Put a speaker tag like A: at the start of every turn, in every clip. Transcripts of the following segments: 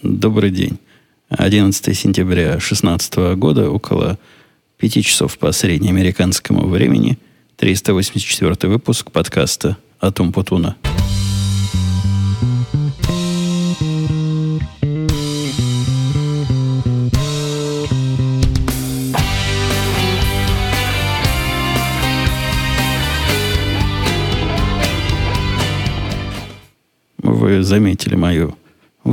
A: Добрый день. 11 сентября 2016 года, около 5 часов по среднеамериканскому времени, 384 выпуск подкаста «Атум Путуна». Вы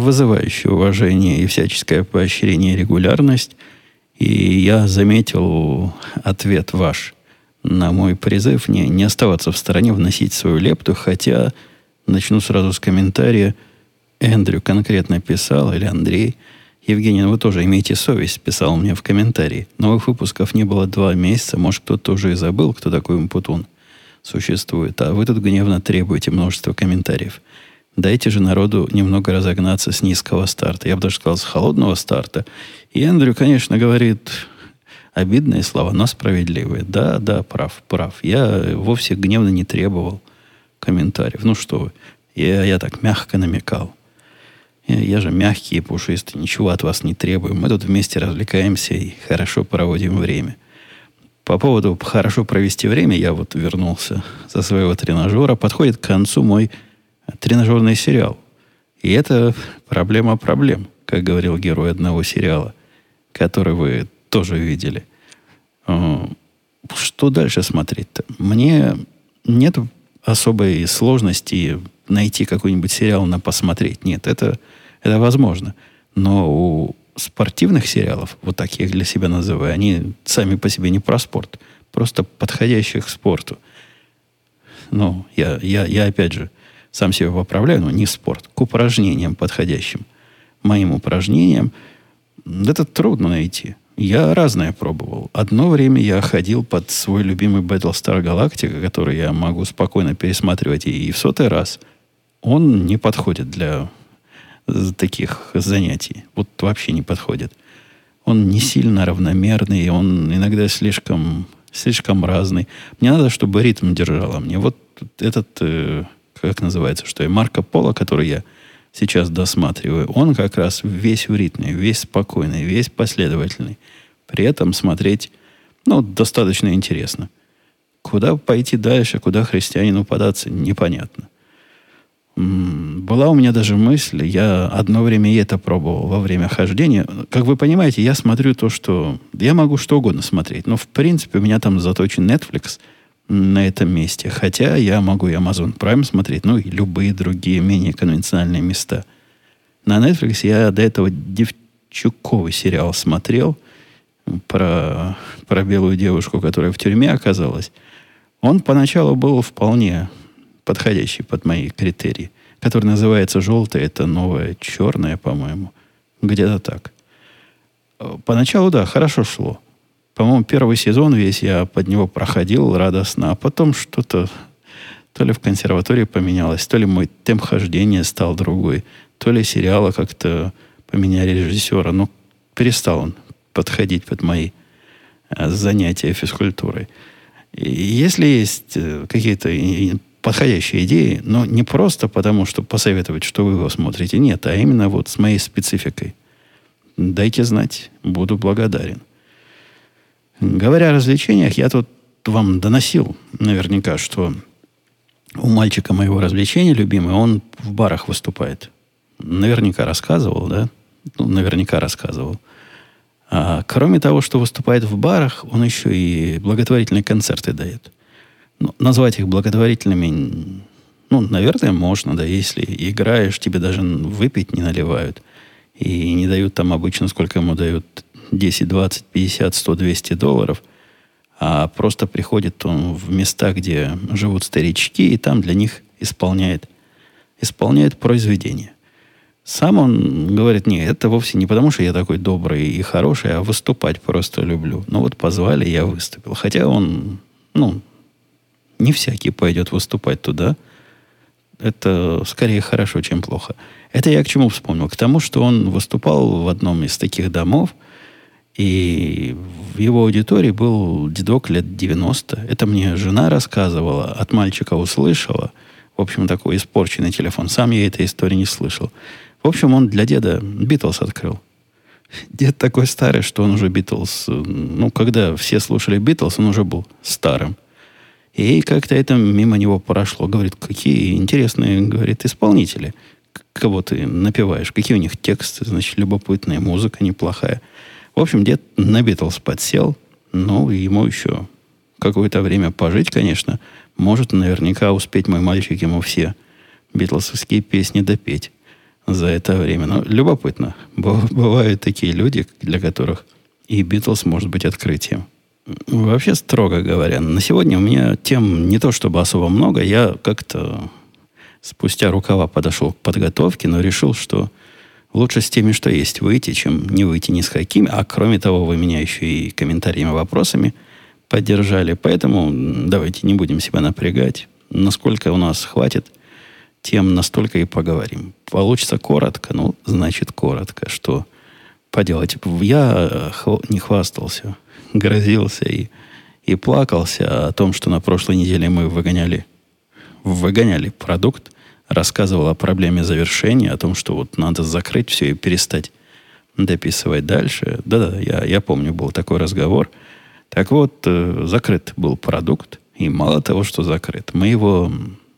A: вызывающее уважение и всяческое поощрение и регулярность. И я заметил ответ ваш на мой призыв не, не оставаться в стороне, вносить свою лепту, хотя начну сразу с комментария. Эндрю конкретно писал, или Андрей. Евгений, ну вы тоже имеете совесть, писал мне в комментарии. Новых выпусков не было два месяца, может, кто-то уже и забыл, кто такой Умпутун существует. А вы тут гневно требуете множество комментариев. Дайте же народу немного разогнаться с низкого старта. Я бы даже сказал, с холодного старта. И Эндрю, конечно, говорит обидные слова, но справедливые. Да, да, прав, прав. Я вовсе гневно не требовал комментариев. Ну что вы, я, я так мягко намекал. Я, я же мягкий и пушистый, ничего от вас не требую. Мы тут вместе развлекаемся и хорошо проводим время. По поводу хорошо провести время, я вот вернулся со своего тренажера. Подходит к концу мой тренажерный сериал. И это проблема проблем, как говорил герой одного сериала, который вы тоже видели. Э, что дальше смотреть-то? Мне нет особой сложности найти какой-нибудь сериал на посмотреть. Нет, это, это возможно. Но у спортивных сериалов, вот так я их для себя называю, они сами по себе не про спорт, просто подходящих к спорту. Ну, я, я, я опять же, сам себя поправляю, но не спорт, к упражнениям подходящим. Моим упражнениям это трудно найти. Я разное пробовал. Одно время я ходил под свой любимый Battlestar Galactica, который я могу спокойно пересматривать и, в сотый раз. Он не подходит для таких занятий. Вот вообще не подходит. Он не сильно равномерный, он иногда слишком, слишком разный. Мне надо, чтобы ритм держал. Мне вот этот э, как называется, что и Марко Поло, который я сейчас досматриваю, он как раз весь ритме, весь спокойный, весь последовательный. При этом смотреть, ну, достаточно интересно. Куда пойти дальше, куда христианину податься, непонятно. Была у меня даже мысль, я одно время и это пробовал во время хождения. Как вы понимаете, я смотрю то, что... Я могу что угодно смотреть, но в принципе у меня там заточен Netflix – на этом месте. Хотя я могу и Amazon Prime смотреть, ну и любые другие менее конвенциональные места. На Netflix я до этого Девчуковый сериал смотрел про, про белую девушку, которая в тюрьме оказалась. Он поначалу был вполне подходящий под мои критерии, который называется «Желтое» — это новое черное, по-моему. Где-то так. Поначалу, да, хорошо шло. По-моему, первый сезон весь я под него проходил радостно, а потом что-то то ли в консерватории поменялось, то ли мой темп хождения стал другой, то ли сериала как-то поменяли режиссера. Ну, перестал он подходить под мои э, занятия физкультурой. И если есть э, какие-то подходящие идеи, но не просто потому, что посоветовать, что вы его смотрите, нет, а именно вот с моей спецификой. Дайте знать, буду благодарен. Говоря о развлечениях, я тут вам доносил наверняка, что у мальчика моего развлечения любимый, он в барах выступает. Наверняка рассказывал, да? Ну, наверняка рассказывал. А кроме того, что выступает в барах, он еще и благотворительные концерты дает. Ну, назвать их благотворительными, ну, наверное, можно, да, если играешь, тебе даже выпить не наливают. И не дают там обычно, сколько ему дают 10, 20, 50, 100, 200 долларов, а просто приходит он в места, где живут старички, и там для них исполняет, исполняет произведение. Сам он говорит, нет, это вовсе не потому, что я такой добрый и хороший, а выступать просто люблю. Ну вот позвали, я выступил. Хотя он, ну, не всякий пойдет выступать туда. Это скорее хорошо, чем плохо. Это я к чему вспомнил? К тому, что он выступал в одном из таких домов – и в его аудитории был дедок лет 90. Это мне жена рассказывала, от мальчика услышала. В общем, такой испорченный телефон. Сам я этой истории не слышал. В общем, он для деда Битлз открыл. Дед такой старый, что он уже Битлз... Ну, когда все слушали Битлз, он уже был старым. И как-то это мимо него прошло. Говорит, какие интересные, говорит, исполнители. Кого ты напеваешь? Какие у них тексты? Значит, любопытная музыка неплохая. В общем, дед на Битлз подсел. Ну, ему еще какое-то время пожить, конечно. Может, наверняка успеть мой мальчик ему все битловские песни допеть за это время. Но любопытно. Бывают такие люди, для которых и Битлз может быть открытием. Вообще, строго говоря, на сегодня у меня тем не то чтобы особо много. Я как-то спустя рукава подошел к подготовке, но решил, что лучше с теми, что есть, выйти, чем не выйти ни с какими. А кроме того, вы меня еще и комментариями, вопросами поддержали. Поэтому давайте не будем себя напрягать. Насколько у нас хватит, тем настолько и поговорим. Получится коротко, ну, значит коротко. Что поделать? Я э, не хвастался грозился и, и плакался о том, что на прошлой неделе мы выгоняли, выгоняли продукт, рассказывал о проблеме завершения, о том, что вот надо закрыть все и перестать дописывать дальше. Да-да, я, я помню, был такой разговор. Так вот, э, закрыт был продукт, и мало того, что закрыт, мы его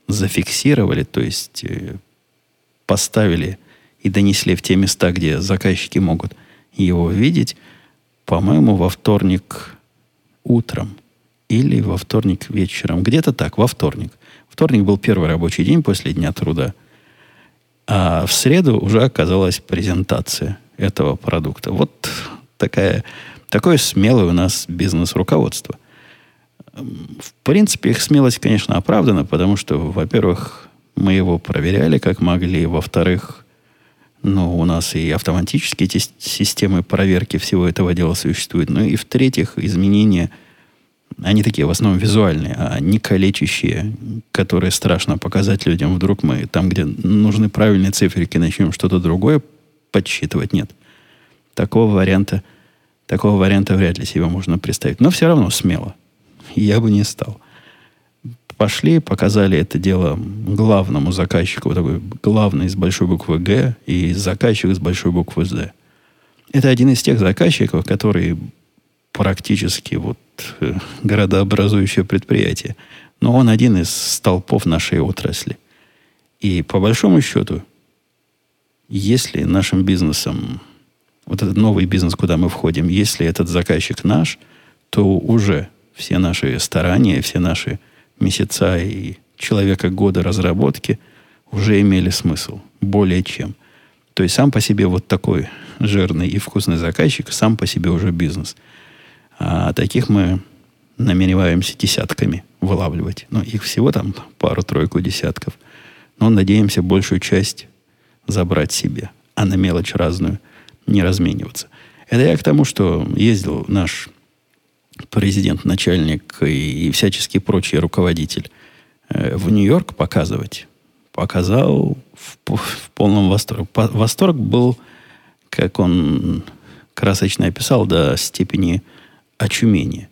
A: зафиксировали, то есть э, поставили и донесли в те места, где заказчики могут его видеть, по-моему, во вторник утром или во вторник вечером. Где-то так, во вторник. Вторник был первый рабочий день после Дня труда. А в среду уже оказалась презентация этого продукта. Вот такая, такое смелое у нас бизнес-руководство. В принципе, их смелость, конечно, оправдана, потому что, во-первых, мы его проверяли как могли, во-вторых, но у нас и автоматические системы проверки всего этого дела существуют. Ну и в-третьих, изменения, они такие в основном визуальные, а не калечащие, которые страшно показать людям. Вдруг мы там, где нужны правильные циферки, начнем что-то другое подсчитывать. Нет. Такого варианта, такого варианта вряд ли себе можно представить. Но все равно смело. Я бы не стал пошли, показали это дело главному заказчику, вот такой главный с большой буквы Г и заказчик с большой буквы З. Это один из тех заказчиков, которые практически вот городообразующее предприятие. Но он один из столпов нашей отрасли. И по большому счету, если нашим бизнесом, вот этот новый бизнес, куда мы входим, если этот заказчик наш, то уже все наши старания, все наши месяца и человека года разработки уже имели смысл. Более чем. То есть сам по себе вот такой жирный и вкусный заказчик, сам по себе уже бизнес. А таких мы намереваемся десятками вылавливать. Ну, их всего там пару-тройку десятков. Но надеемся большую часть забрать себе, а на мелочь разную не размениваться. Это я к тому, что ездил наш президент, начальник и, и всяческий прочий руководитель э, в Нью-Йорк показывать, показал в, в полном восторге. Восторг был, как он красочно описал, до степени очумения.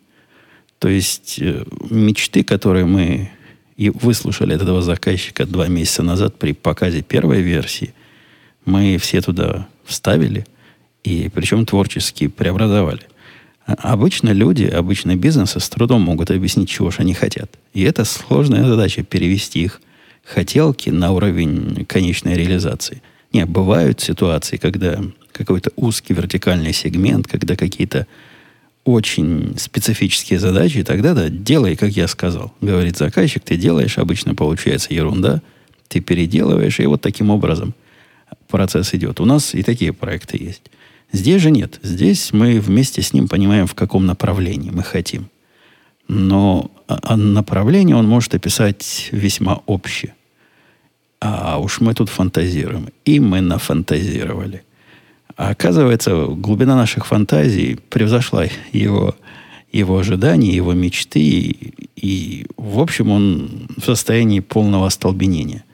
A: То есть э, мечты, которые мы и выслушали от этого заказчика два месяца назад при показе первой версии, мы все туда вставили, и причем творчески преобразовали. Обычно люди, обычно бизнесы с трудом могут объяснить, чего же они хотят. И это сложная задача перевести их хотелки на уровень конечной реализации. Нет, бывают ситуации, когда какой-то узкий вертикальный сегмент, когда какие-то очень специфические задачи, тогда да, делай, как я сказал. Говорит заказчик, ты делаешь, обычно получается ерунда, ты переделываешь, и вот таким образом процесс идет. У нас и такие проекты есть. Здесь же нет. Здесь мы вместе с ним понимаем, в каком направлении мы хотим. Но а, а направление он может описать весьма общее. А уж мы тут фантазируем. И мы нафантазировали. А оказывается, глубина наших фантазий превзошла его, его ожидания, его мечты. И, и, в общем, он в состоянии полного остолбенения.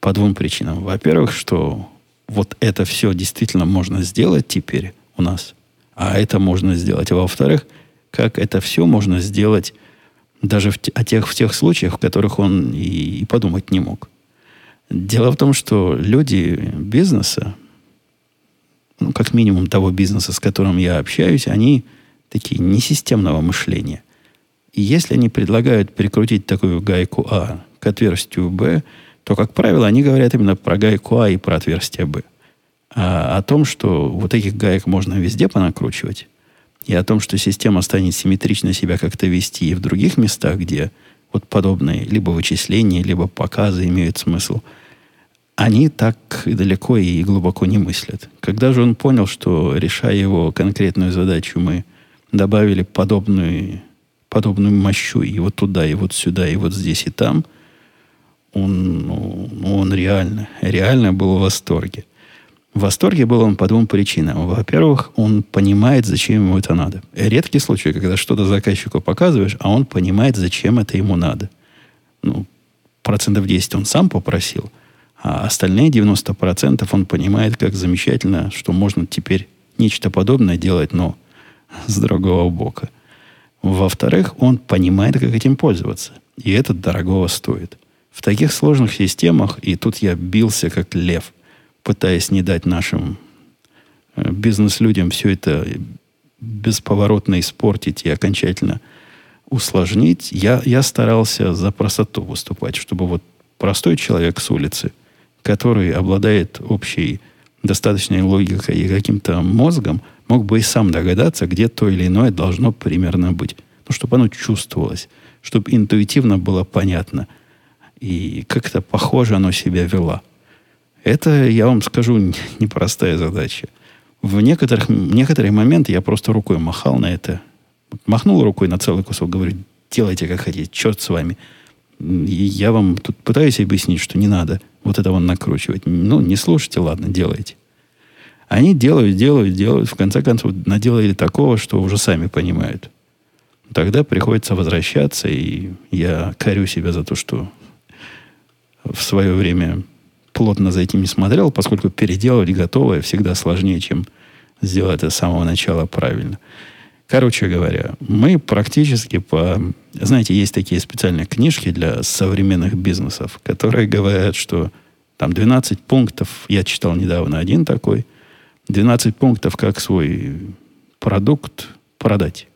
A: По двум причинам. Во-первых, что вот это все действительно можно сделать теперь у нас, а это можно сделать. А во-вторых, как это все можно сделать даже в, о тех, в тех случаях, в которых он и, и подумать не мог. Дело в том, что люди бизнеса, ну, как минимум того бизнеса, с которым я общаюсь, они такие несистемного мышления. И если они предлагают прикрутить такую гайку А к отверстию Б, то, как правило, они говорят именно про гайку А и про отверстие Б. А о том, что вот таких гаек можно везде понакручивать, и о том, что система станет симметрично себя как-то вести и в других местах, где вот подобные либо вычисления, либо показы имеют смысл, они так далеко и глубоко не мыслят. Когда же он понял, что, решая его конкретную задачу, мы добавили подобную, подобную мощу и вот туда, и вот сюда, и вот здесь, и там, он, ну, ну он реально, реально был в восторге. В восторге был он по двум причинам. Во-первых, он понимает, зачем ему это надо. Редкий случай, когда что-то заказчику показываешь, а он понимает, зачем это ему надо. Ну, процентов 10 он сам попросил, а остальные 90% он понимает, как замечательно, что можно теперь нечто подобное делать, но с другого бока. Во-вторых, он понимает, как этим пользоваться. И это дорогого стоит. В таких сложных системах, и тут я бился как лев – пытаясь не дать нашим э, бизнес-людям все это бесповоротно испортить и окончательно усложнить, я, я старался за простоту выступать, чтобы вот простой человек с улицы, который обладает общей достаточной логикой и каким-то мозгом, мог бы и сам догадаться, где то или иное должно примерно быть. Ну, чтобы оно чувствовалось, чтобы интуитивно было понятно. И как-то похоже оно себя вело. Это, я вам скажу, непростая задача. В некоторых, некоторые моменты я просто рукой махал на это. Махнул рукой на целый кусок, говорю, делайте как хотите, черт с вами. И я вам тут пытаюсь объяснить, что не надо вот это вон накручивать. Ну, не слушайте, ладно, делайте. Они делают, делают, делают. В конце концов, наделали такого, что уже сами понимают. Тогда приходится возвращаться, и я корю себя за то, что в свое время плотно за этим не смотрел, поскольку переделывать готовое всегда сложнее, чем сделать это с самого начала правильно. Короче говоря, мы практически по... Знаете, есть такие специальные книжки для современных бизнесов, которые говорят, что там 12 пунктов, я читал недавно один такой, 12 пунктов, как свой продукт продать.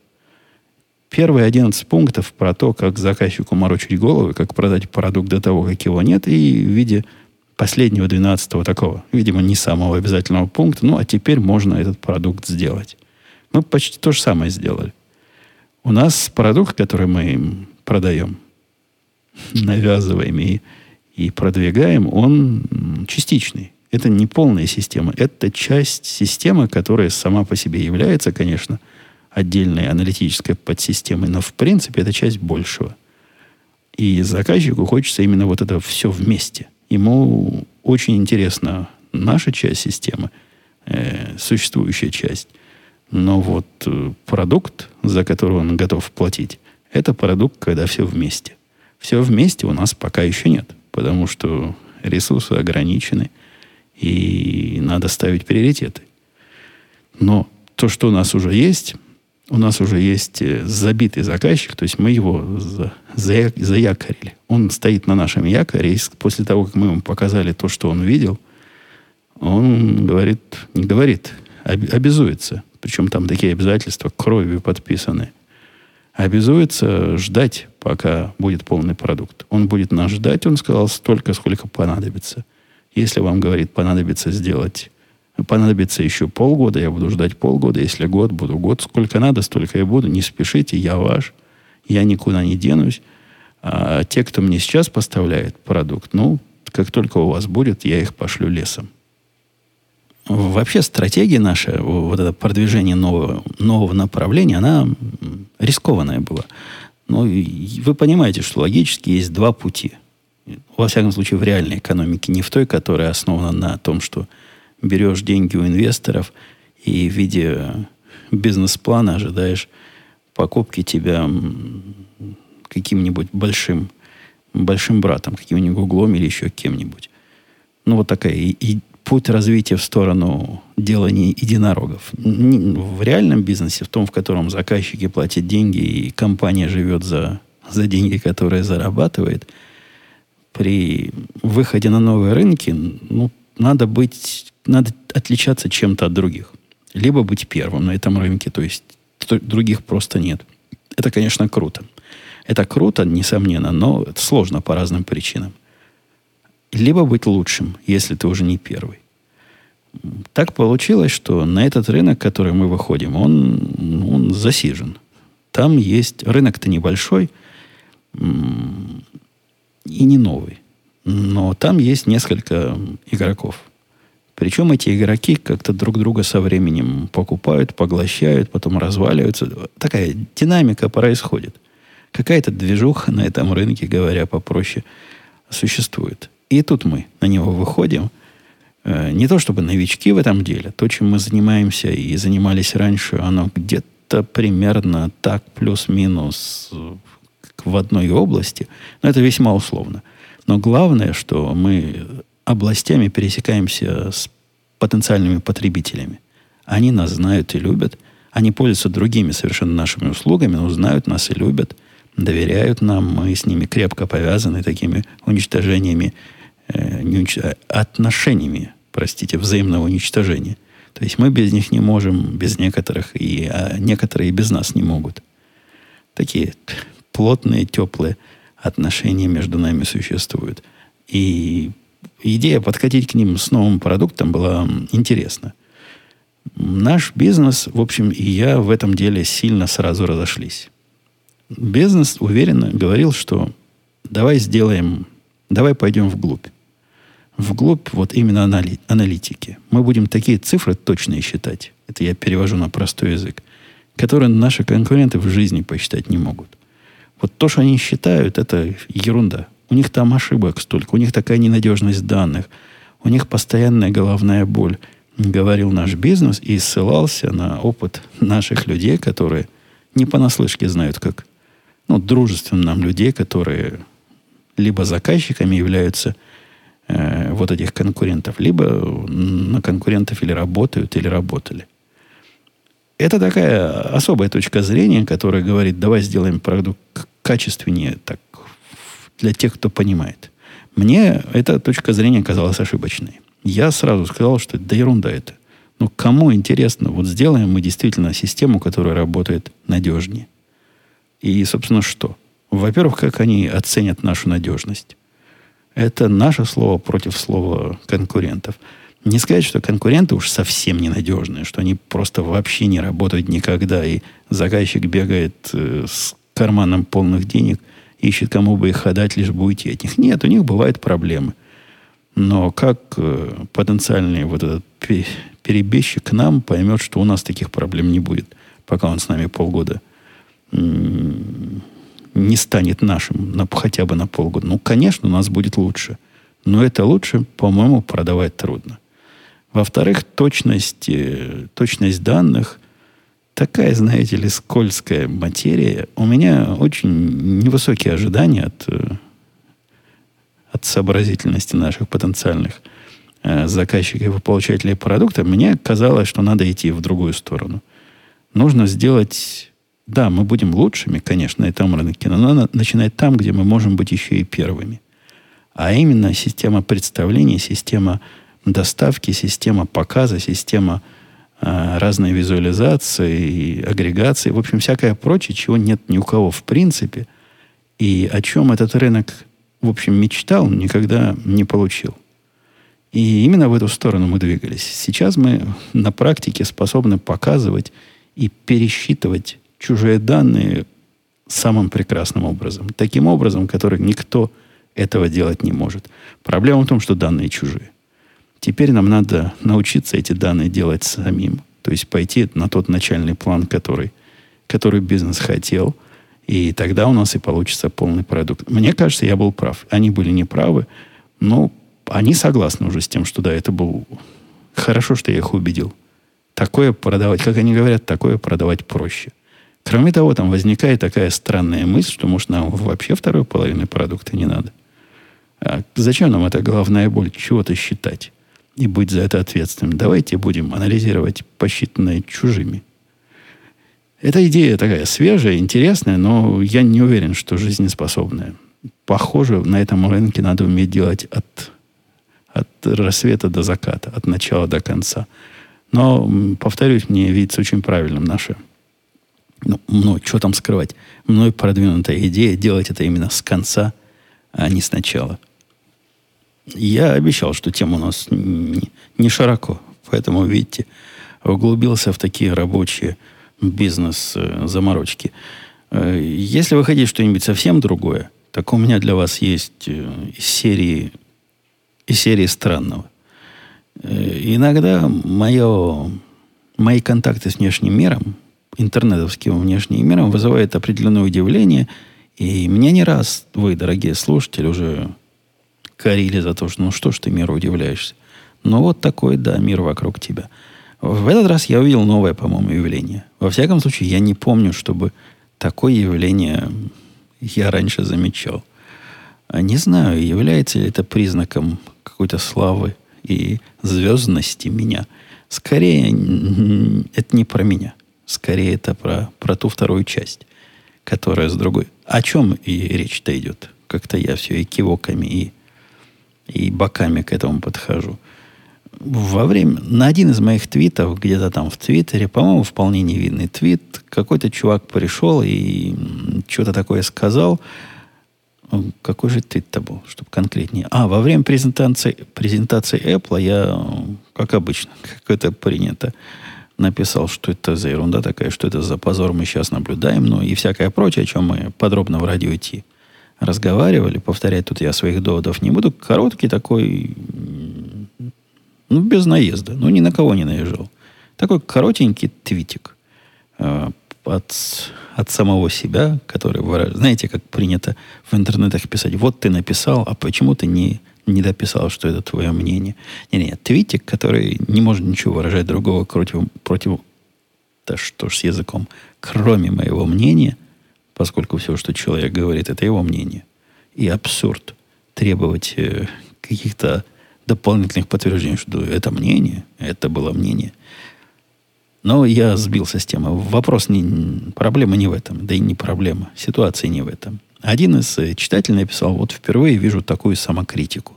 A: Первые 11 пунктов про то, как заказчику морочить головы, как продать продукт до того, как его нет, и в виде последнего, двенадцатого такого, видимо, не самого обязательного пункта. Ну, а теперь можно этот продукт сделать. Мы почти то же самое сделали. У нас продукт, который мы продаем, навязываем и, и продвигаем, он частичный. Это не полная система. Это часть системы, которая сама по себе является, конечно, отдельной аналитической подсистемой, но в принципе это часть большего. И заказчику хочется именно вот это все вместе. Ему очень интересна наша часть системы, э, существующая часть. Но вот э, продукт, за который он готов платить, это продукт, когда все вместе. Все вместе у нас пока еще нет, потому что ресурсы ограничены, и надо ставить приоритеты. Но то, что у нас уже есть, у нас уже есть э, забитый заказчик, то есть мы его за, за, заякорили. Он стоит на нашем якоре, и после того, как мы ему показали то, что он видел, он говорит, не говорит, обязуется. Причем там такие обязательства кровью подписаны. Обязуется ждать, пока будет полный продукт. Он будет нас ждать, он сказал, столько, сколько понадобится. Если вам, говорит, понадобится сделать понадобится еще полгода, я буду ждать полгода. Если год, буду год. Сколько надо, столько я буду. Не спешите, я ваш. Я никуда не денусь. А те, кто мне сейчас поставляет продукт, ну, как только у вас будет, я их пошлю лесом. Вообще стратегия наша, вот это продвижение нового, нового направления, она рискованная была. Но вы понимаете, что логически есть два пути. Во всяком случае, в реальной экономике, не в той, которая основана на том, что берешь деньги у инвесторов и в виде бизнес-плана ожидаешь покупки тебя каким-нибудь большим, большим братом, каким-нибудь углом или еще кем-нибудь. Ну, вот такая и, и путь развития в сторону делания единорогов. В реальном бизнесе, в том, в котором заказчики платят деньги и компания живет за, за деньги, которые зарабатывает, при выходе на новые рынки, ну, надо быть, надо отличаться чем-то от других. Либо быть первым на этом рынке, то есть других просто нет. Это, конечно, круто. Это круто, несомненно, но это сложно по разным причинам. Либо быть лучшим, если ты уже не первый. Так получилось, что на этот рынок, который мы выходим, он, он засижен. Там есть... Рынок-то небольшой и не новый. Но там есть несколько игроков. Причем эти игроки как-то друг друга со временем покупают, поглощают, потом разваливаются. Такая динамика происходит. Какая-то движуха на этом рынке, говоря попроще, существует. И тут мы на него выходим. Э, не то чтобы новички в этом деле. То, чем мы занимаемся и занимались раньше, оно где-то примерно так плюс-минус в одной области. Но это весьма условно. Но главное, что мы областями пересекаемся с потенциальными потребителями. Они нас знают и любят. Они пользуются другими совершенно нашими услугами, но знают нас и любят, доверяют нам. Мы с ними крепко повязаны такими уничтожениями, э, не унич... А отношениями, простите, взаимного уничтожения. То есть мы без них не можем, без некоторых, и а некоторые без нас не могут. Такие плотные, теплые отношения между нами существуют. И идея подкатить к ним с новым продуктом была интересна. Наш бизнес, в общем, и я в этом деле сильно сразу разошлись. Бизнес уверенно говорил, что давай сделаем, давай пойдем вглубь. Вглубь вот именно анали, аналитики. Мы будем такие цифры точные считать. Это я перевожу на простой язык. Которые наши конкуренты в жизни посчитать не могут. Вот то, что они считают, это ерунда. У них там ошибок столько, у них такая ненадежность данных, у них постоянная головная боль, говорил наш бизнес и ссылался на опыт наших людей, которые не понаслышке знают, как ну, дружественным нам людей, которые либо заказчиками являются э, вот этих конкурентов, либо на конкурентов или работают, или работали. Это такая особая точка зрения, которая говорит, давай сделаем продукт качественнее, так, для тех, кто понимает. Мне эта точка зрения казалась ошибочной. Я сразу сказал, что да ерунда это. Но кому интересно, вот сделаем мы действительно систему, которая работает надежнее. И, собственно, что? Во-первых, как они оценят нашу надежность? Это наше слово против слова конкурентов. Не сказать, что конкуренты уж совсем ненадежные, что они просто вообще не работают никогда, и заказчик бегает э, с карманом полных денег, ищет, кому бы их отдать, лишь бы уйти от них. Нет, у них бывают проблемы. Но как э, потенциальный вот этот перебежчик к нам поймет, что у нас таких проблем не будет, пока он с нами полгода не станет нашим на, хотя бы на полгода. Ну, конечно, у нас будет лучше. Но это лучше, по-моему, продавать трудно. Во-вторых, точность, э, точность данных такая, знаете ли, скользкая материя. У меня очень невысокие ожидания от, э, от сообразительности наших потенциальных э, заказчиков и получателей продукта. Мне казалось, что надо идти в другую сторону. Нужно сделать... Да, мы будем лучшими, конечно, на этом рынке, но надо начинать там, где мы можем быть еще и первыми. А именно система представления, система доставки, система показа, система а, разные визуализации, агрегации, в общем, всякое прочее, чего нет ни у кого в принципе, и о чем этот рынок, в общем, мечтал, никогда не получил. И именно в эту сторону мы двигались. Сейчас мы на практике способны показывать и пересчитывать чужие данные самым прекрасным образом. Таким образом, который никто этого делать не может. Проблема в том, что данные чужие. Теперь нам надо научиться эти данные делать самим. То есть пойти на тот начальный план, который, который бизнес хотел. И тогда у нас и получится полный продукт. Мне кажется, я был прав. Они были неправы, но они согласны уже с тем, что да, это был... Хорошо, что я их убедил. Такое продавать, как они говорят, такое продавать проще. Кроме того, там возникает такая странная мысль, что, может, нам вообще второй половины продукта не надо. А зачем нам эта головная боль чего-то считать? и быть за это ответственным. Давайте будем анализировать посчитанное чужими. Эта идея такая свежая, интересная, но я не уверен, что жизнеспособная. похоже, на этом рынке надо уметь делать от, от рассвета до заката, от начала до конца. Но, повторюсь, мне видится очень правильным наше ну, мной, что там скрывать, мной продвинутая идея делать это именно с конца, а не сначала. Я обещал, что тема у нас не, не широко, поэтому, видите, углубился в такие рабочие бизнес-заморочки. Э, если вы хотите что-нибудь совсем другое, так у меня для вас есть э, из серии, из серии странного. Э, иногда мое, мои контакты с внешним миром интернетовским внешним миром вызывает определенное удивление. И меня не раз вы, дорогие слушатели, уже корили за то, что ну что ж ты миру удивляешься. Но вот такой, да, мир вокруг тебя. В этот раз я увидел новое, по-моему, явление. Во всяком случае, я не помню, чтобы такое явление я раньше замечал. Не знаю, является ли это признаком какой-то славы и звездности меня. Скорее, это не про меня. Скорее, это про, про ту вторую часть, которая с другой. О чем и речь-то идет? Как-то я все и кивоками, и, и боками к этому подхожу. Во время, на один из моих твитов, где-то там в Твиттере, по-моему, вполне невинный твит, какой-то чувак пришел и что-то такое сказал. Какой же твит-то был, чтобы конкретнее? А, во время презентации, презентации Apple я, как обычно, как это принято, написал, что это за ерунда такая, что это за позор мы сейчас наблюдаем, ну и всякое прочее, о чем мы подробно в радио идти разговаривали. Повторять тут я своих доводов не буду. Короткий такой, ну, без наезда. Ну, ни на кого не наезжал. Такой коротенький твитик э, от, от самого себя, который, знаете, как принято в интернетах писать, вот ты написал, а почему ты не не дописал, что это твое мнение. Не-не, твитик, который не может ничего выражать другого против, против да что ж с языком, кроме моего мнения, поскольку все, что человек говорит, это его мнение. И абсурд требовать э, каких-то дополнительных подтверждений, что это мнение, это было мнение. Но я сбился с темы. Вопрос не... Проблема не в этом. Да и не проблема. Ситуация не в этом. Один из э, читателей написал, вот впервые вижу такую самокритику.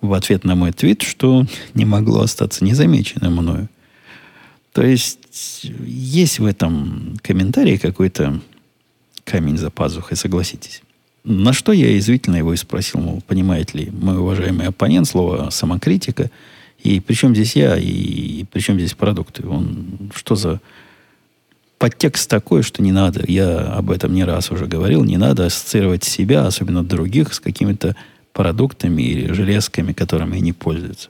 A: В ответ на мой твит, что не могло остаться незамеченным мною. То есть есть в этом комментарии какой-то камень за пазухой, согласитесь. На что я извительно его и спросил, мол, понимает ли мой уважаемый оппонент слово самокритика, и причем здесь я, и причем здесь продукты. Он что за подтекст такой, что не надо, я об этом не раз уже говорил, не надо ассоциировать себя, особенно других, с какими-то продуктами или железками, которыми они пользуются.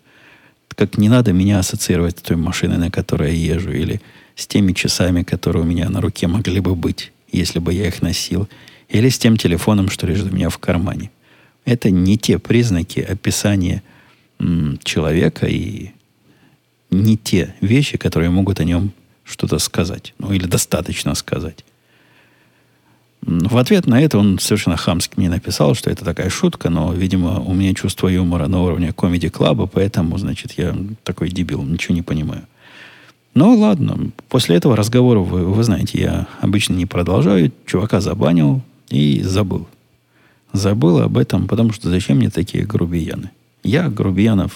A: Как не надо меня ассоциировать с той машиной, на которой я езжу, или с теми часами, которые у меня на руке могли бы быть, если бы я их носил, или с тем телефоном, что лежит у меня в кармане. Это не те признаки описания м, человека и не те вещи, которые могут о нем что-то сказать. Ну, или достаточно сказать. В ответ на это он совершенно хамски мне написал, что это такая шутка, но, видимо, у меня чувство юмора на уровне комедий-клаба, поэтому, значит, я такой дебил, ничего не понимаю. Ну, ладно. После этого разговора, вы, вы знаете, я обычно не продолжаю. Чувака забанил и забыл. Забыл об этом, потому что зачем мне такие грубияны? Я грубиянов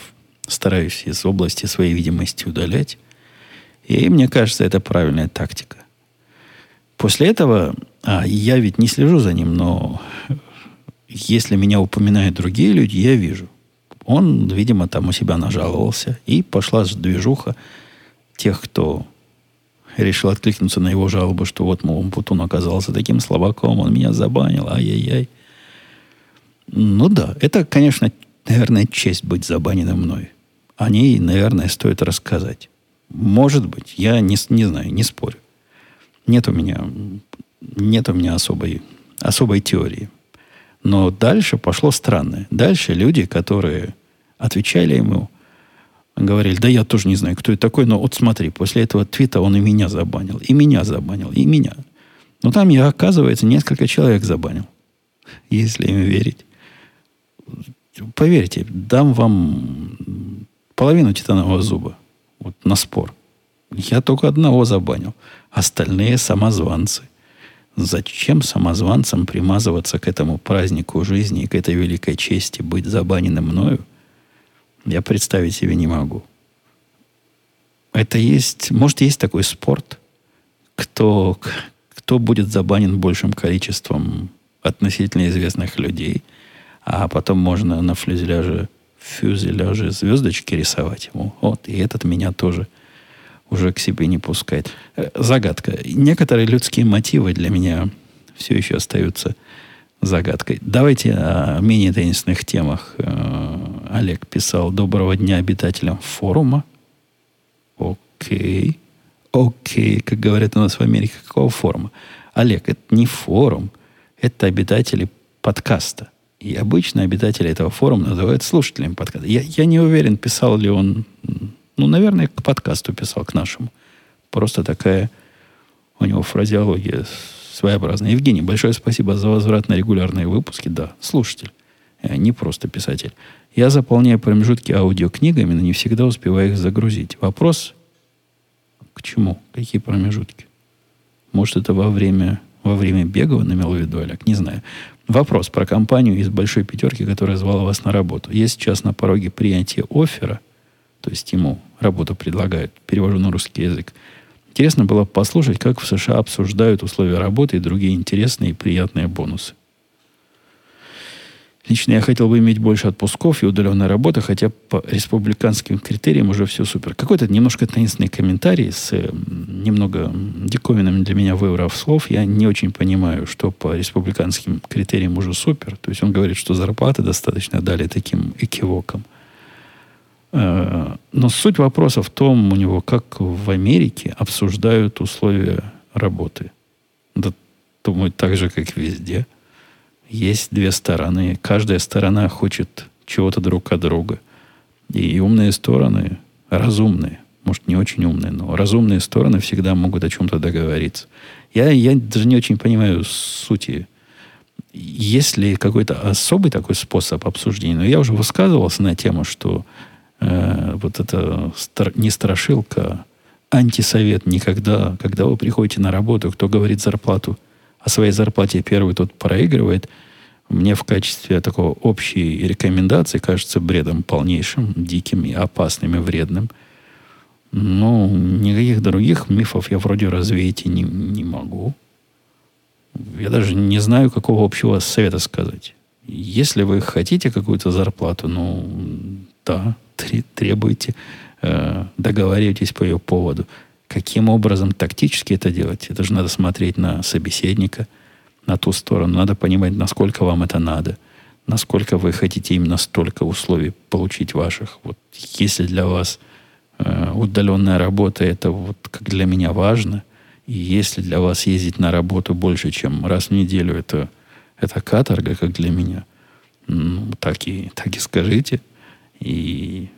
A: стараюсь из области своей видимости удалять. И мне кажется, это правильная тактика. После этого, а я ведь не слежу за ним, но если меня упоминают другие люди, я вижу. Он, видимо, там у себя нажаловался, и пошла движуха тех, кто решил откликнуться на его жалобу, что вот, мол, Путун оказался таким слабаком, он меня забанил, ай-яй-яй. Ну да, это, конечно, наверное, честь быть забаненным мной. О ней, наверное, стоит рассказать. Может быть, я не, не знаю, не спорю. Нет у меня, нет у меня особой, особой теории. Но дальше пошло странное. Дальше люди, которые отвечали ему, говорили, да я тоже не знаю, кто это такой, но вот смотри, после этого твита он и меня забанил, и меня забанил, и меня. Но там я, оказывается, несколько человек забанил, если им верить. Поверьте, дам вам половину титанового зуба. Вот на спор. Я только одного забанил. Остальные самозванцы. Зачем самозванцам примазываться к этому празднику жизни и к этой великой чести быть забаненным мною, я представить себе не могу. Это есть, может, есть такой спорт, кто, кто будет забанен большим количеством относительно известных людей, а потом можно на фюзеляже, фюзеляже звездочки рисовать ему. Вот, и этот меня тоже уже к себе не пускает. Э, загадка. Некоторые людские мотивы для меня все еще остаются загадкой. Давайте о менее таинственных темах. Э, Олег писал «Доброго дня обитателям форума». Окей. Окей, как говорят у нас в Америке, какого форума? Олег, это не форум, это обитатели подкаста. И обычно обитатели этого форума называют слушателями подкаста. Я, я не уверен, писал ли он ну, наверное, к подкасту писал, к нашему. Просто такая у него фразеология своеобразная. Евгений, большое спасибо за возврат на регулярные выпуски. Да, слушатель, э, не просто писатель. Я заполняю промежутки аудиокнигами, но не всегда успеваю их загрузить. Вопрос к чему? Какие промежутки? Может, это во время, во время бега он имел в виду, Олег? Не знаю. Вопрос про компанию из большой пятерки, которая звала вас на работу. Есть сейчас на пороге принятия оффера – то есть ему работу предлагают. Перевожу на русский язык. Интересно было послушать, как в США обсуждают условия работы и другие интересные и приятные бонусы. Лично я хотел бы иметь больше отпусков и удаленной работы, хотя по республиканским критериям уже все супер. Какой-то немножко таинственный комментарий с немного диковинным для меня выборов слов. Я не очень понимаю, что по республиканским критериям уже супер. То есть он говорит, что зарплаты достаточно дали таким экивокам. Э, но суть вопроса в том у него, как в Америке обсуждают условия работы. Да, думаю, так же, как везде. Есть две стороны. Каждая сторона хочет чего-то друг от друга. И умные стороны, разумные, может, не очень умные, но разумные стороны всегда могут о чем-то договориться. Я, я даже не очень понимаю сути. Есть ли какой-то особый такой способ обсуждения? Но я уже высказывался на тему, что э, вот это стар, не страшилка, антисовет никогда, когда вы приходите на работу, кто говорит зарплату, о своей зарплате первый тот проигрывает, мне в качестве такого общей рекомендации кажется бредом полнейшим, диким и опасным и вредным. Но никаких других мифов я вроде развеять и не, не могу. Я даже не знаю, какого общего совета сказать. Если вы хотите какую-то зарплату, ну, да, требуете, э, договариваетесь по ее поводу. Каким образом тактически это делать? Это же надо смотреть на собеседника, на ту сторону. Надо понимать, насколько вам это надо, насколько вы хотите именно столько условий получить ваших. Вот если для вас э, удаленная работа, это вот как для меня важно, и если для вас ездить на работу больше, чем раз в неделю, это, это каторга, как для меня, ну, так и, так и скажите – и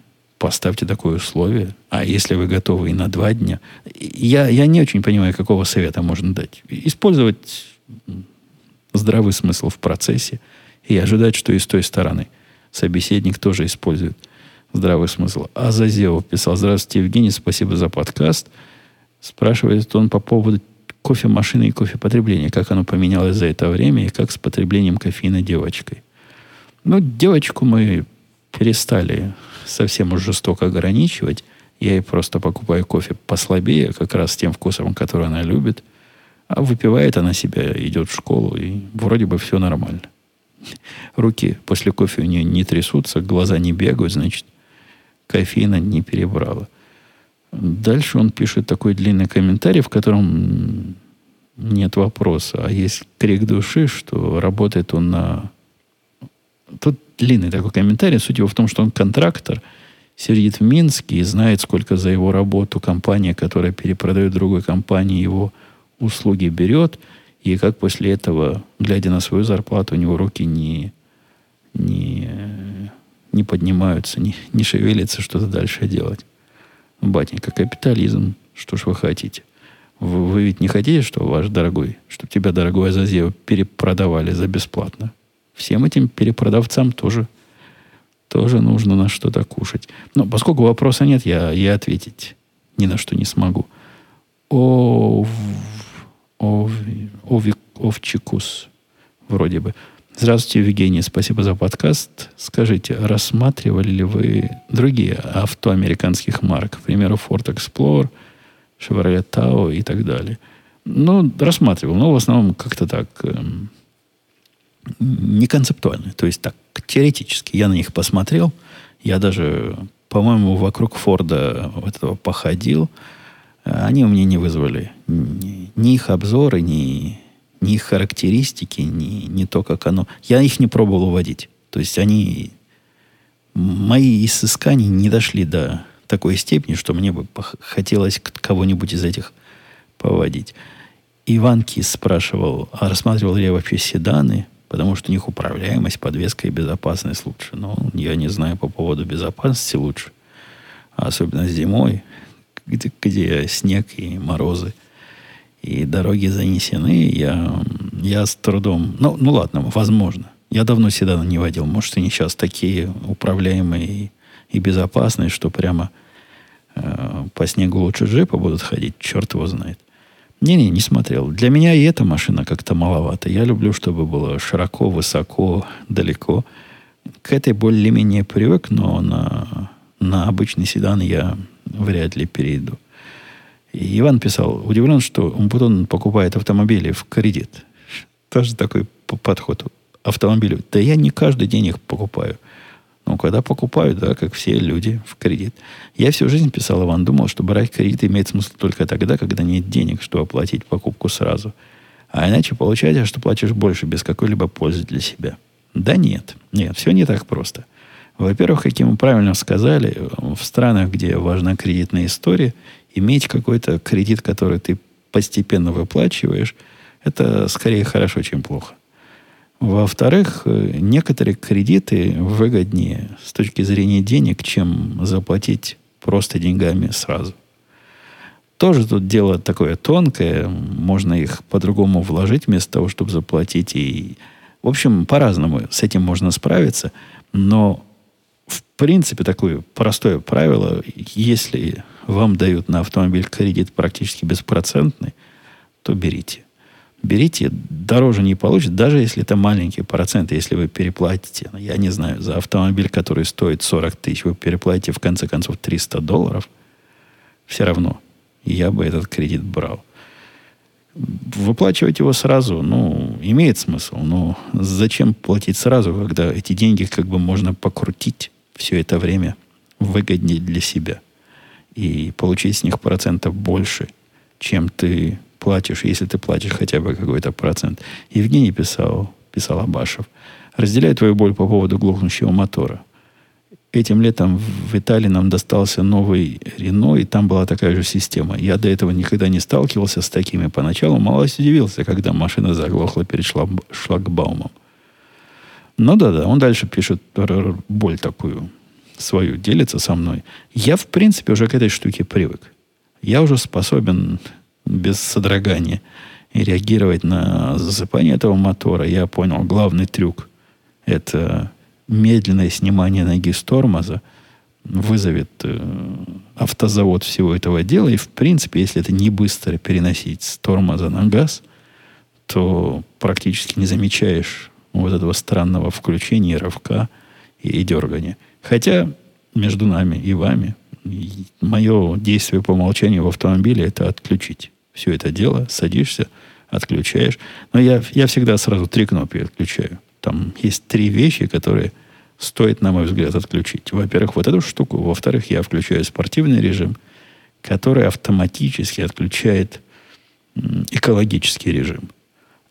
A: поставьте такое условие. А если вы готовы и на два дня, я, я не очень понимаю, какого совета можно дать. Использовать здравый смысл в процессе и ожидать, что и с той стороны собеседник тоже использует здравый смысл. А Зазевов писал, здравствуйте, Евгений, спасибо за подкаст. Спрашивает он по поводу кофемашины и кофепотребления, как оно поменялось за это время и как с потреблением кофеина девочкой. Ну, девочку мы перестали совсем уж жестоко ограничивать. Я ей просто покупаю кофе послабее, как раз с тем вкусом, который она любит. А выпивает она себя, идет в школу, и вроде бы все нормально. Руки после кофе у нее не трясутся, глаза не бегают, значит, кофеина не перебрала. Дальше он пишет такой длинный комментарий, в котором нет вопроса, а есть крик души, что работает он на Тут длинный такой комментарий. Суть его в том, что он контрактор, сидит в Минске и знает, сколько за его работу компания, которая перепродает другой компании, его услуги берет, и как после этого, глядя на свою зарплату, у него руки не, не, не поднимаются, не, не шевелятся что-то дальше делать. Батенька, капитализм, что ж вы хотите? Вы, вы ведь не хотите, что ваш дорогой, чтобы тебя, дорогой Азазеев, перепродавали за бесплатно? Всем этим перепродавцам тоже, тоже нужно на что-то кушать. Но поскольку вопроса нет, я, я ответить ни на что не смогу. О, о, о, Овчикус, вроде бы. Здравствуйте, Евгений, спасибо за подкаст. Скажите, рассматривали ли вы другие авто американских марок, к примеру, Ford Explorer, Chevrolet Tahoe и так далее? Ну, рассматривал, но в основном как-то так эм, не концептуально, то есть так теоретически. Я на них посмотрел, я даже, по-моему, вокруг Форда этого походил. Они у меня не вызвали ни, ни их обзоры, ни, ни их характеристики, ни, ни то, как оно. Я их не пробовал уводить. То есть они, мои изыскания не дошли до такой степени, что мне бы хотелось кого-нибудь из этих поводить. Иван Кис спрашивал, а рассматривал ли я вообще седаны, потому что у них управляемость, подвеска и безопасность лучше. Но я не знаю по поводу безопасности лучше. Особенно зимой, где, где снег и морозы и дороги занесены, я, я с трудом... Ну, ну ладно, возможно. Я давно седана не водил. Может, они сейчас такие управляемые и, и безопасные, что прямо э, по снегу лучше джипа будут ходить. Черт его знает. Не-не, не смотрел. Для меня и эта машина как-то маловато. Я люблю, чтобы было широко, высоко, далеко. К этой более-менее привык, но на, на обычный седан я вряд ли перейду. И Иван писал, удивлен, что Умпутон покупает автомобили в кредит. Тоже такой подход автомобилю. Да я не каждый день их покупаю. Но когда покупаю, да, как все люди, в кредит. Я всю жизнь писал, Иван, думал, что брать кредит имеет смысл только тогда, когда нет денег, чтобы оплатить покупку сразу. А иначе получается, что платишь больше без какой-либо пользы для себя. Да нет, нет, все не так просто. Во-первых, как мы правильно сказали, в странах, где важна кредитная история, иметь какой-то кредит, который ты постепенно выплачиваешь, это скорее хорошо, чем плохо. Во-вторых, э, некоторые кредиты выгоднее с точки зрения денег, чем заплатить просто деньгами сразу. Тоже тут дело такое тонкое, можно их по-другому вложить вместо того, чтобы заплатить. И, в общем, по-разному с этим можно справиться, но в принципе такое простое правило, если вам дают на автомобиль кредит практически беспроцентный, то берите. Берите, дороже не получится, даже если это маленькие проценты, если вы переплатите, ну, я не знаю, за автомобиль, который стоит 40 тысяч, вы переплатите в конце концов 300 долларов, все равно я бы этот кредит брал. Выплачивать его сразу, ну, имеет смысл, но зачем платить сразу, когда эти деньги как бы можно покрутить все это время выгоднее для себя и получить с них процентов больше, чем ты платишь, если ты платишь хотя бы какой-то процент. Евгений писал, писал Абашев, разделяю твою боль по поводу глохнущего мотора. Этим летом в Италии нам достался новый Рено, и там была такая же система. Я до этого никогда не сталкивался с такими. Поначалу мало удивился, когда машина заглохла перед шлагбаумом. Ну да-да, он дальше пишет боль такую свою, делится со мной. Я, в принципе, уже к этой штуке привык. Я уже способен без содрогания реагировать на засыпание этого мотора. Я понял, главный трюк – это медленное снимание ноги с тормоза вызовет э, автозавод всего этого дела. И, в принципе, если это не быстро переносить с тормоза на газ, то практически не замечаешь вот этого странного включения, рывка и, и дергания. Хотя между нами и вами мое действие по умолчанию в автомобиле это отключить все это дело, садишься, отключаешь. Но я, я всегда сразу три кнопки отключаю. Там есть три вещи, которые стоит, на мой взгляд, отключить. Во-первых, вот эту штуку. Во-вторых, я включаю спортивный режим, который автоматически отключает экологический режим.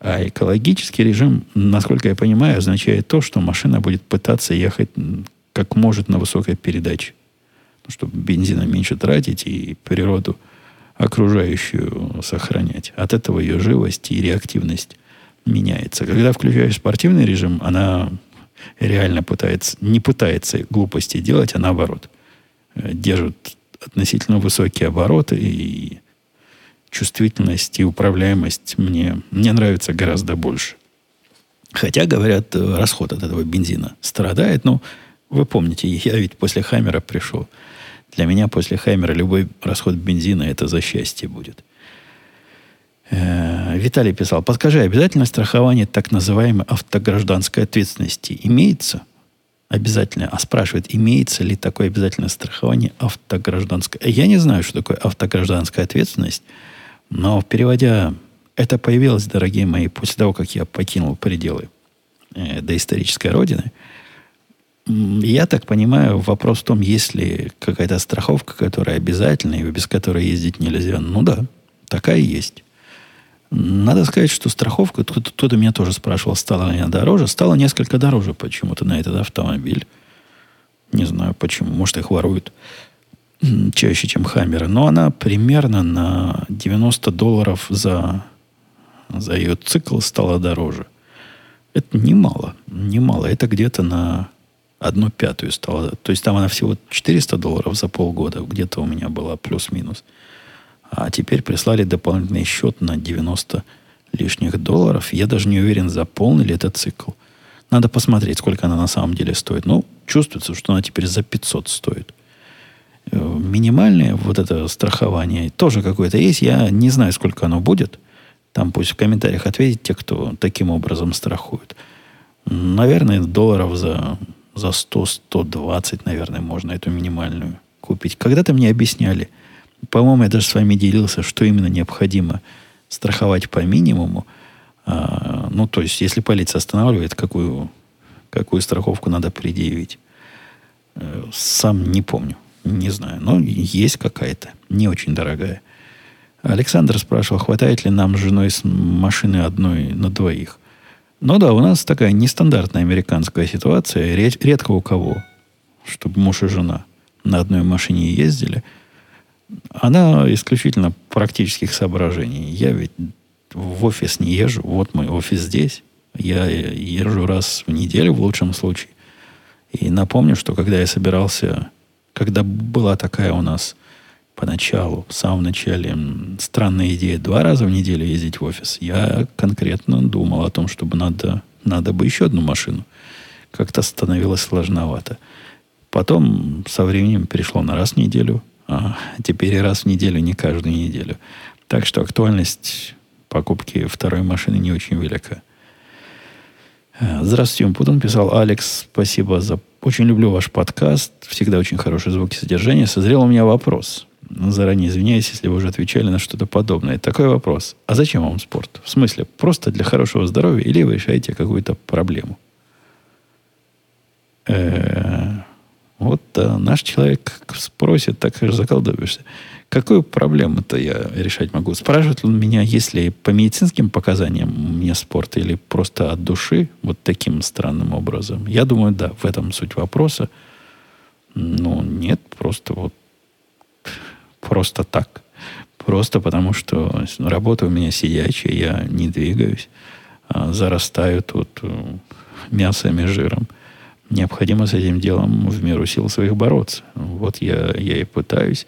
A: А экологический режим, насколько я понимаю, означает то, что машина будет пытаться ехать как может на высокой передаче. Чтобы бензина меньше тратить и природу окружающую сохранять. От этого ее живость и реактивность меняется. Когда включаешь спортивный режим, она реально пытается, не пытается глупости делать, а наоборот. Э, держит относительно высокие обороты и чувствительность и управляемость мне, мне нравится гораздо больше. Хотя, говорят, расход от этого бензина страдает. Но вы помните, я ведь после Хаммера пришел. Для меня после Хаммера любой расход бензина это за счастье будет. Э, Виталий писал, подскажи, обязательно страхование так называемой автогражданской ответственности имеется? Обязательно. А спрашивает, имеется ли такое обязательное страхование автогражданской? Я не знаю, что такое автогражданская ответственность, но переводя, это появилось, дорогие мои, после того, как я покинул пределы э, доисторической родины. Я так понимаю, вопрос в том, есть ли какая-то страховка, которая обязательна, и без которой ездить нельзя. Ну да, такая есть. Надо сказать, что страховка, кто-то меня тоже спрашивал, стала ли она дороже. Стала несколько дороже почему-то на этот автомобиль. Не знаю почему. Может, их воруют чаще, чем Хаммеры. Но она примерно на 90 долларов за, за ее цикл стала дороже. Это немало. Немало. Это где-то на одну пятую стало. То есть там она всего 400 долларов за полгода. Где-то у меня была плюс-минус. А теперь прислали дополнительный счет на 90 лишних долларов. Я даже не уверен, заполнили этот цикл. Надо посмотреть, сколько она на самом деле стоит. Ну, чувствуется, что она теперь за 500 стоит. Э, минимальное вот это страхование тоже какое-то есть. Я не знаю, сколько оно будет. Там пусть в комментариях ответят те, кто таким образом страхует. Наверное, долларов за, за 100-120, наверное, можно эту минимальную купить. Когда-то мне объясняли – по-моему, я даже с вами делился, что именно необходимо страховать по минимуму. А, ну, то есть, если полиция останавливает, какую, какую страховку надо предъявить. Э, сам не помню, не знаю. Но есть какая-то, не очень дорогая. Александр спрашивал, хватает ли нам с женой с машины одной на двоих. Ну да, у нас такая нестандартная американская ситуация. Редко у кого, чтобы муж и жена на одной машине ездили – она исключительно практических соображений. Я ведь в офис не езжу. Вот мой офис здесь. Я езжу раз в неделю в лучшем случае. И напомню, что когда я собирался, когда была такая у нас поначалу, в самом начале, странная идея два раза в неделю ездить в офис, я конкретно думал о том, чтобы надо, надо бы еще одну машину. Как-то становилось сложновато. Потом со временем перешло на раз в неделю – а теперь и раз в неделю, не каждую неделю. Так что актуальность покупки второй машины не очень велика. Здравствуйте, Путин писал. Алекс, спасибо за... Очень люблю ваш подкаст. Всегда очень хорошие звуки содержания. Созрел у меня вопрос. Заранее извиняюсь, если вы уже отвечали на что-то подобное. Такой вопрос. А зачем вам спорт? В смысле, просто для хорошего здоровья или вы решаете какую-то проблему? Э-э- вот наш человек спросит, так и заколдовишься. Какую проблему-то я решать могу? Спрашивает он меня, если по медицинским показаниям мне спорт или просто от души, вот таким странным образом. Я думаю, да, в этом суть вопроса. Ну, нет, просто вот просто так. Просто потому, что работа у меня сидячая, я не двигаюсь, а зарастаю тут э, мясом и жиром необходимо с этим делом в меру сил своих бороться. Вот я, я и пытаюсь.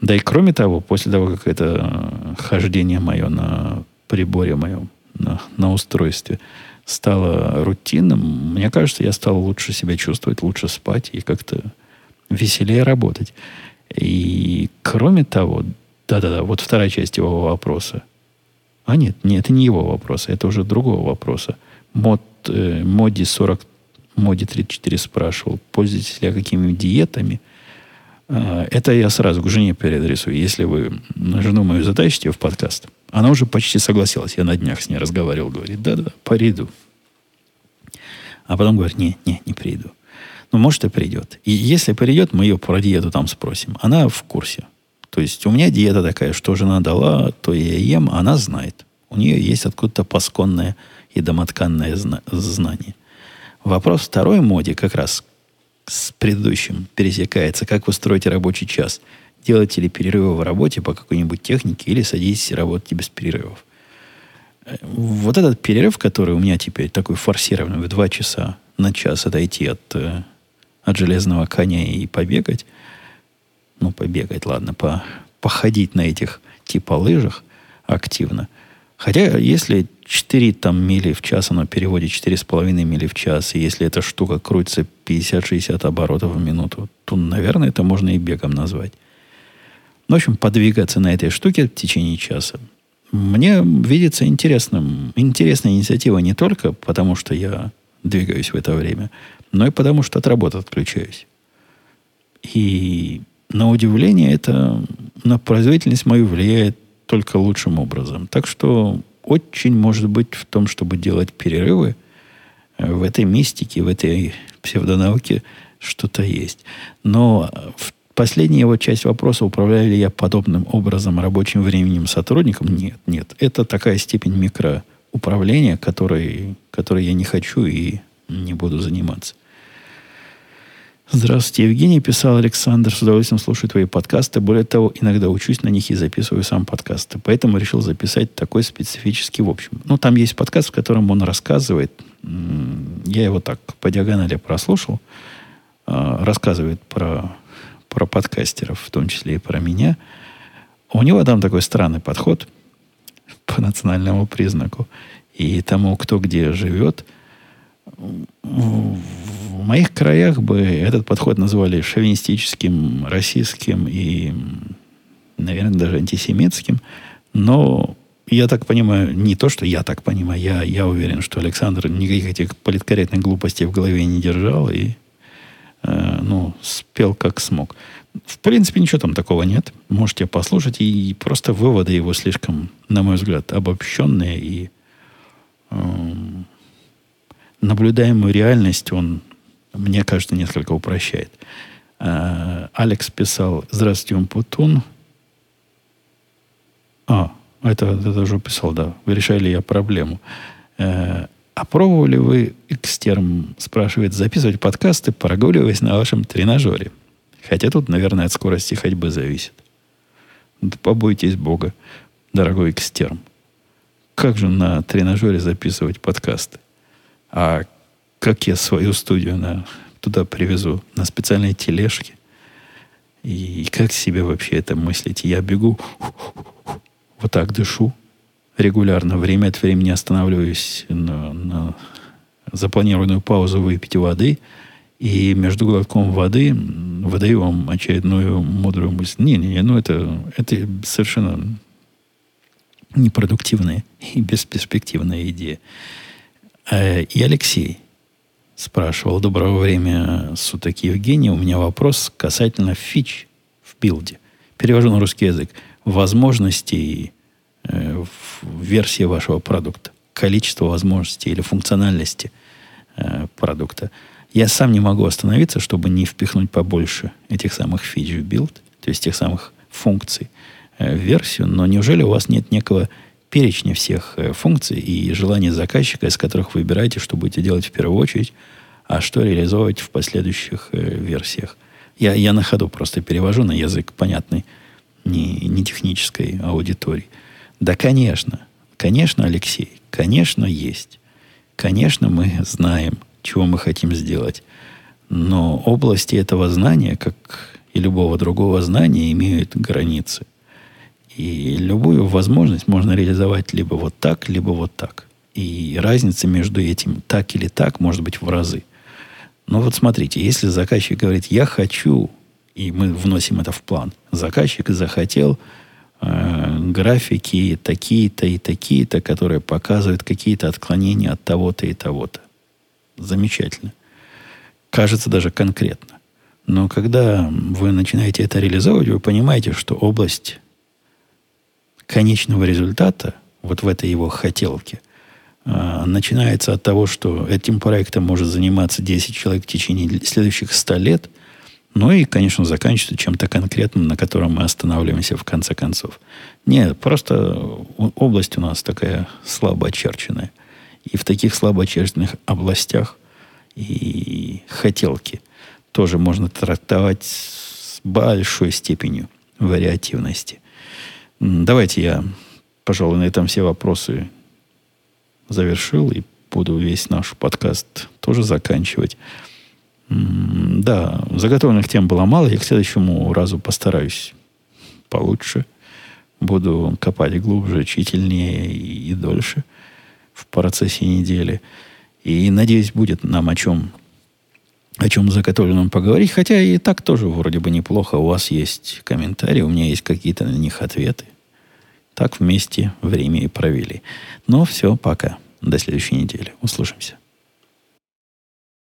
A: Да и кроме того, после того, как это хождение мое на приборе моем, на, на устройстве стало рутинным, мне кажется, я стал лучше себя чувствовать, лучше спать и как-то веселее работать. И кроме того, да-да-да, вот вторая часть его вопроса. А нет, нет, это не его вопроса, это уже другого вопроса. Мод, э, моди 40 Моди 34 спрашивал, пользуетесь ли какими диетами. А, это я сразу к жене переадресую. Если вы жену мою затащите в подкаст, она уже почти согласилась. Я на днях с ней разговаривал. Говорит, да-да, приду. А потом говорит, не, не, не приду. Ну, может, и придет. И если придет, мы ее про диету там спросим. Она в курсе. То есть у меня диета такая, что жена дала, то я ем, она знает. У нее есть откуда-то пасконное и домотканное зна- знание. Вопрос второй моде как раз с предыдущим пересекается. Как вы строите рабочий час? Делаете ли перерывы в работе по какой-нибудь технике или садитесь и работаете без перерывов? Э, вот этот перерыв, который у меня теперь такой форсированный, в два часа на час отойти от, э, от железного коня и побегать, ну, побегать, ладно, по, походить на этих типа лыжах активно. Хотя, если 4 там, мили в час, оно переводит 4,5 мили в час. И если эта штука крутится 50-60 оборотов в минуту, то, наверное, это можно и бегом назвать. Ну, в общем, подвигаться на этой штуке в течение часа. мне видится интересным, интересная инициатива не только потому, что я двигаюсь в это время, но и потому, что от работы отключаюсь. И на удивление это на производительность мою влияет только лучшим образом. Так что очень может быть в том, чтобы делать перерывы, э, в этой мистике, в этой псевдонауке что-то есть. Но в последняя его часть вопроса, управляю ли я подобным образом рабочим временем сотрудником? Нет, нет. Это такая степень микроуправления, которой, которой я не хочу и не буду заниматься. Здравствуйте, Евгений. Писал Александр. С удовольствием слушаю твои подкасты. Более того, иногда учусь на них и записываю сам подкасты. Поэтому решил записать такой специфический в общем. Ну, там есть подкаст, в котором он рассказывает. Я его так по диагонали прослушал. А, рассказывает про, про подкастеров, в том числе и про меня. У него там такой странный подход по национальному признаку. И тому, кто где живет – в моих краях бы этот подход назвали шовинистическим, российским и, наверное, даже антисемитским. Но я так понимаю, не то, что я так понимаю, я, я уверен, что Александр никаких этих политкорректных глупостей в голове не держал и э, ну, спел как смог. В принципе, ничего там такого нет. Можете послушать. И просто выводы его слишком, на мой взгляд, обобщенные и э, наблюдаемую реальность он, мне кажется, несколько упрощает. А, Алекс писал «Здравствуйте, Умпутун». А, это, это уже писал, да. Вы решали я проблему. А, а пробовали вы, экстерм спрашивает, записывать подкасты, прогуливаясь на вашем тренажере? Хотя тут, наверное, от скорости ходьбы зависит. Да побойтесь Бога, дорогой экстерм. Как же на тренажере записывать подкасты? А как я свою студию на, туда привезу? На специальной тележке? И как себе вообще это мыслить? Я бегу, вот так дышу регулярно, время от времени останавливаюсь на, на запланированную паузу выпить воды, и между глотком воды выдаю вам очередную мудрую мысль. Не-не-не, ну это, это совершенно непродуктивная и бесперспективная идея. Э, и Алексей спрашивал, доброго время суток, Евгений, у меня вопрос касательно фич в билде. Перевожу на русский язык. Возможностей э, в версии вашего продукта. Количество возможностей или функциональности э, продукта. Я сам не могу остановиться, чтобы не впихнуть побольше этих самых фич в билд, то есть тех самых функций в версию, но неужели у вас нет некого перечня всех э, функций и желаний заказчика, из которых вы выбираете, что будете делать в первую очередь, а что реализовывать в последующих э, версиях. Я, я на ходу просто перевожу на язык понятный не, не технической аудитории. Да, конечно. Конечно, Алексей. Конечно, есть. Конечно, мы знаем, чего мы хотим сделать. Но области этого знания, как и любого другого знания, имеют границы. И любую возможность можно реализовать либо вот так, либо вот так. И разница между этим так или так может быть в разы. Но вот смотрите, если заказчик говорит, я хочу, и мы вносим это в план, заказчик захотел э, графики такие-то и такие-то, которые показывают какие-то отклонения от того-то и того-то. Замечательно. Кажется даже конкретно. Но когда вы начинаете это реализовывать, вы понимаете, что область конечного результата, вот в этой его хотелке, а, начинается от того, что этим проектом может заниматься 10 человек в течение следующих 100 лет, ну и, конечно, заканчивается чем-то конкретным, на котором мы останавливаемся в конце концов. Нет, просто область у нас такая слабо очерченная. И в таких слабо очерченных областях и хотелки тоже можно трактовать с большой степенью вариативности – Давайте я, пожалуй, на этом все вопросы завершил и буду весь наш подкаст тоже заканчивать. Да, заготовленных тем было мало. Я к следующему разу постараюсь получше. Буду копать глубже, тщательнее и дольше в процессе недели. И надеюсь, будет нам о чем о чем заготовленном поговорить. Хотя и так тоже вроде бы неплохо. У вас есть комментарии, у меня есть какие-то на них ответы. Так вместе время и провели. Но все, пока. До следующей недели. Услышимся.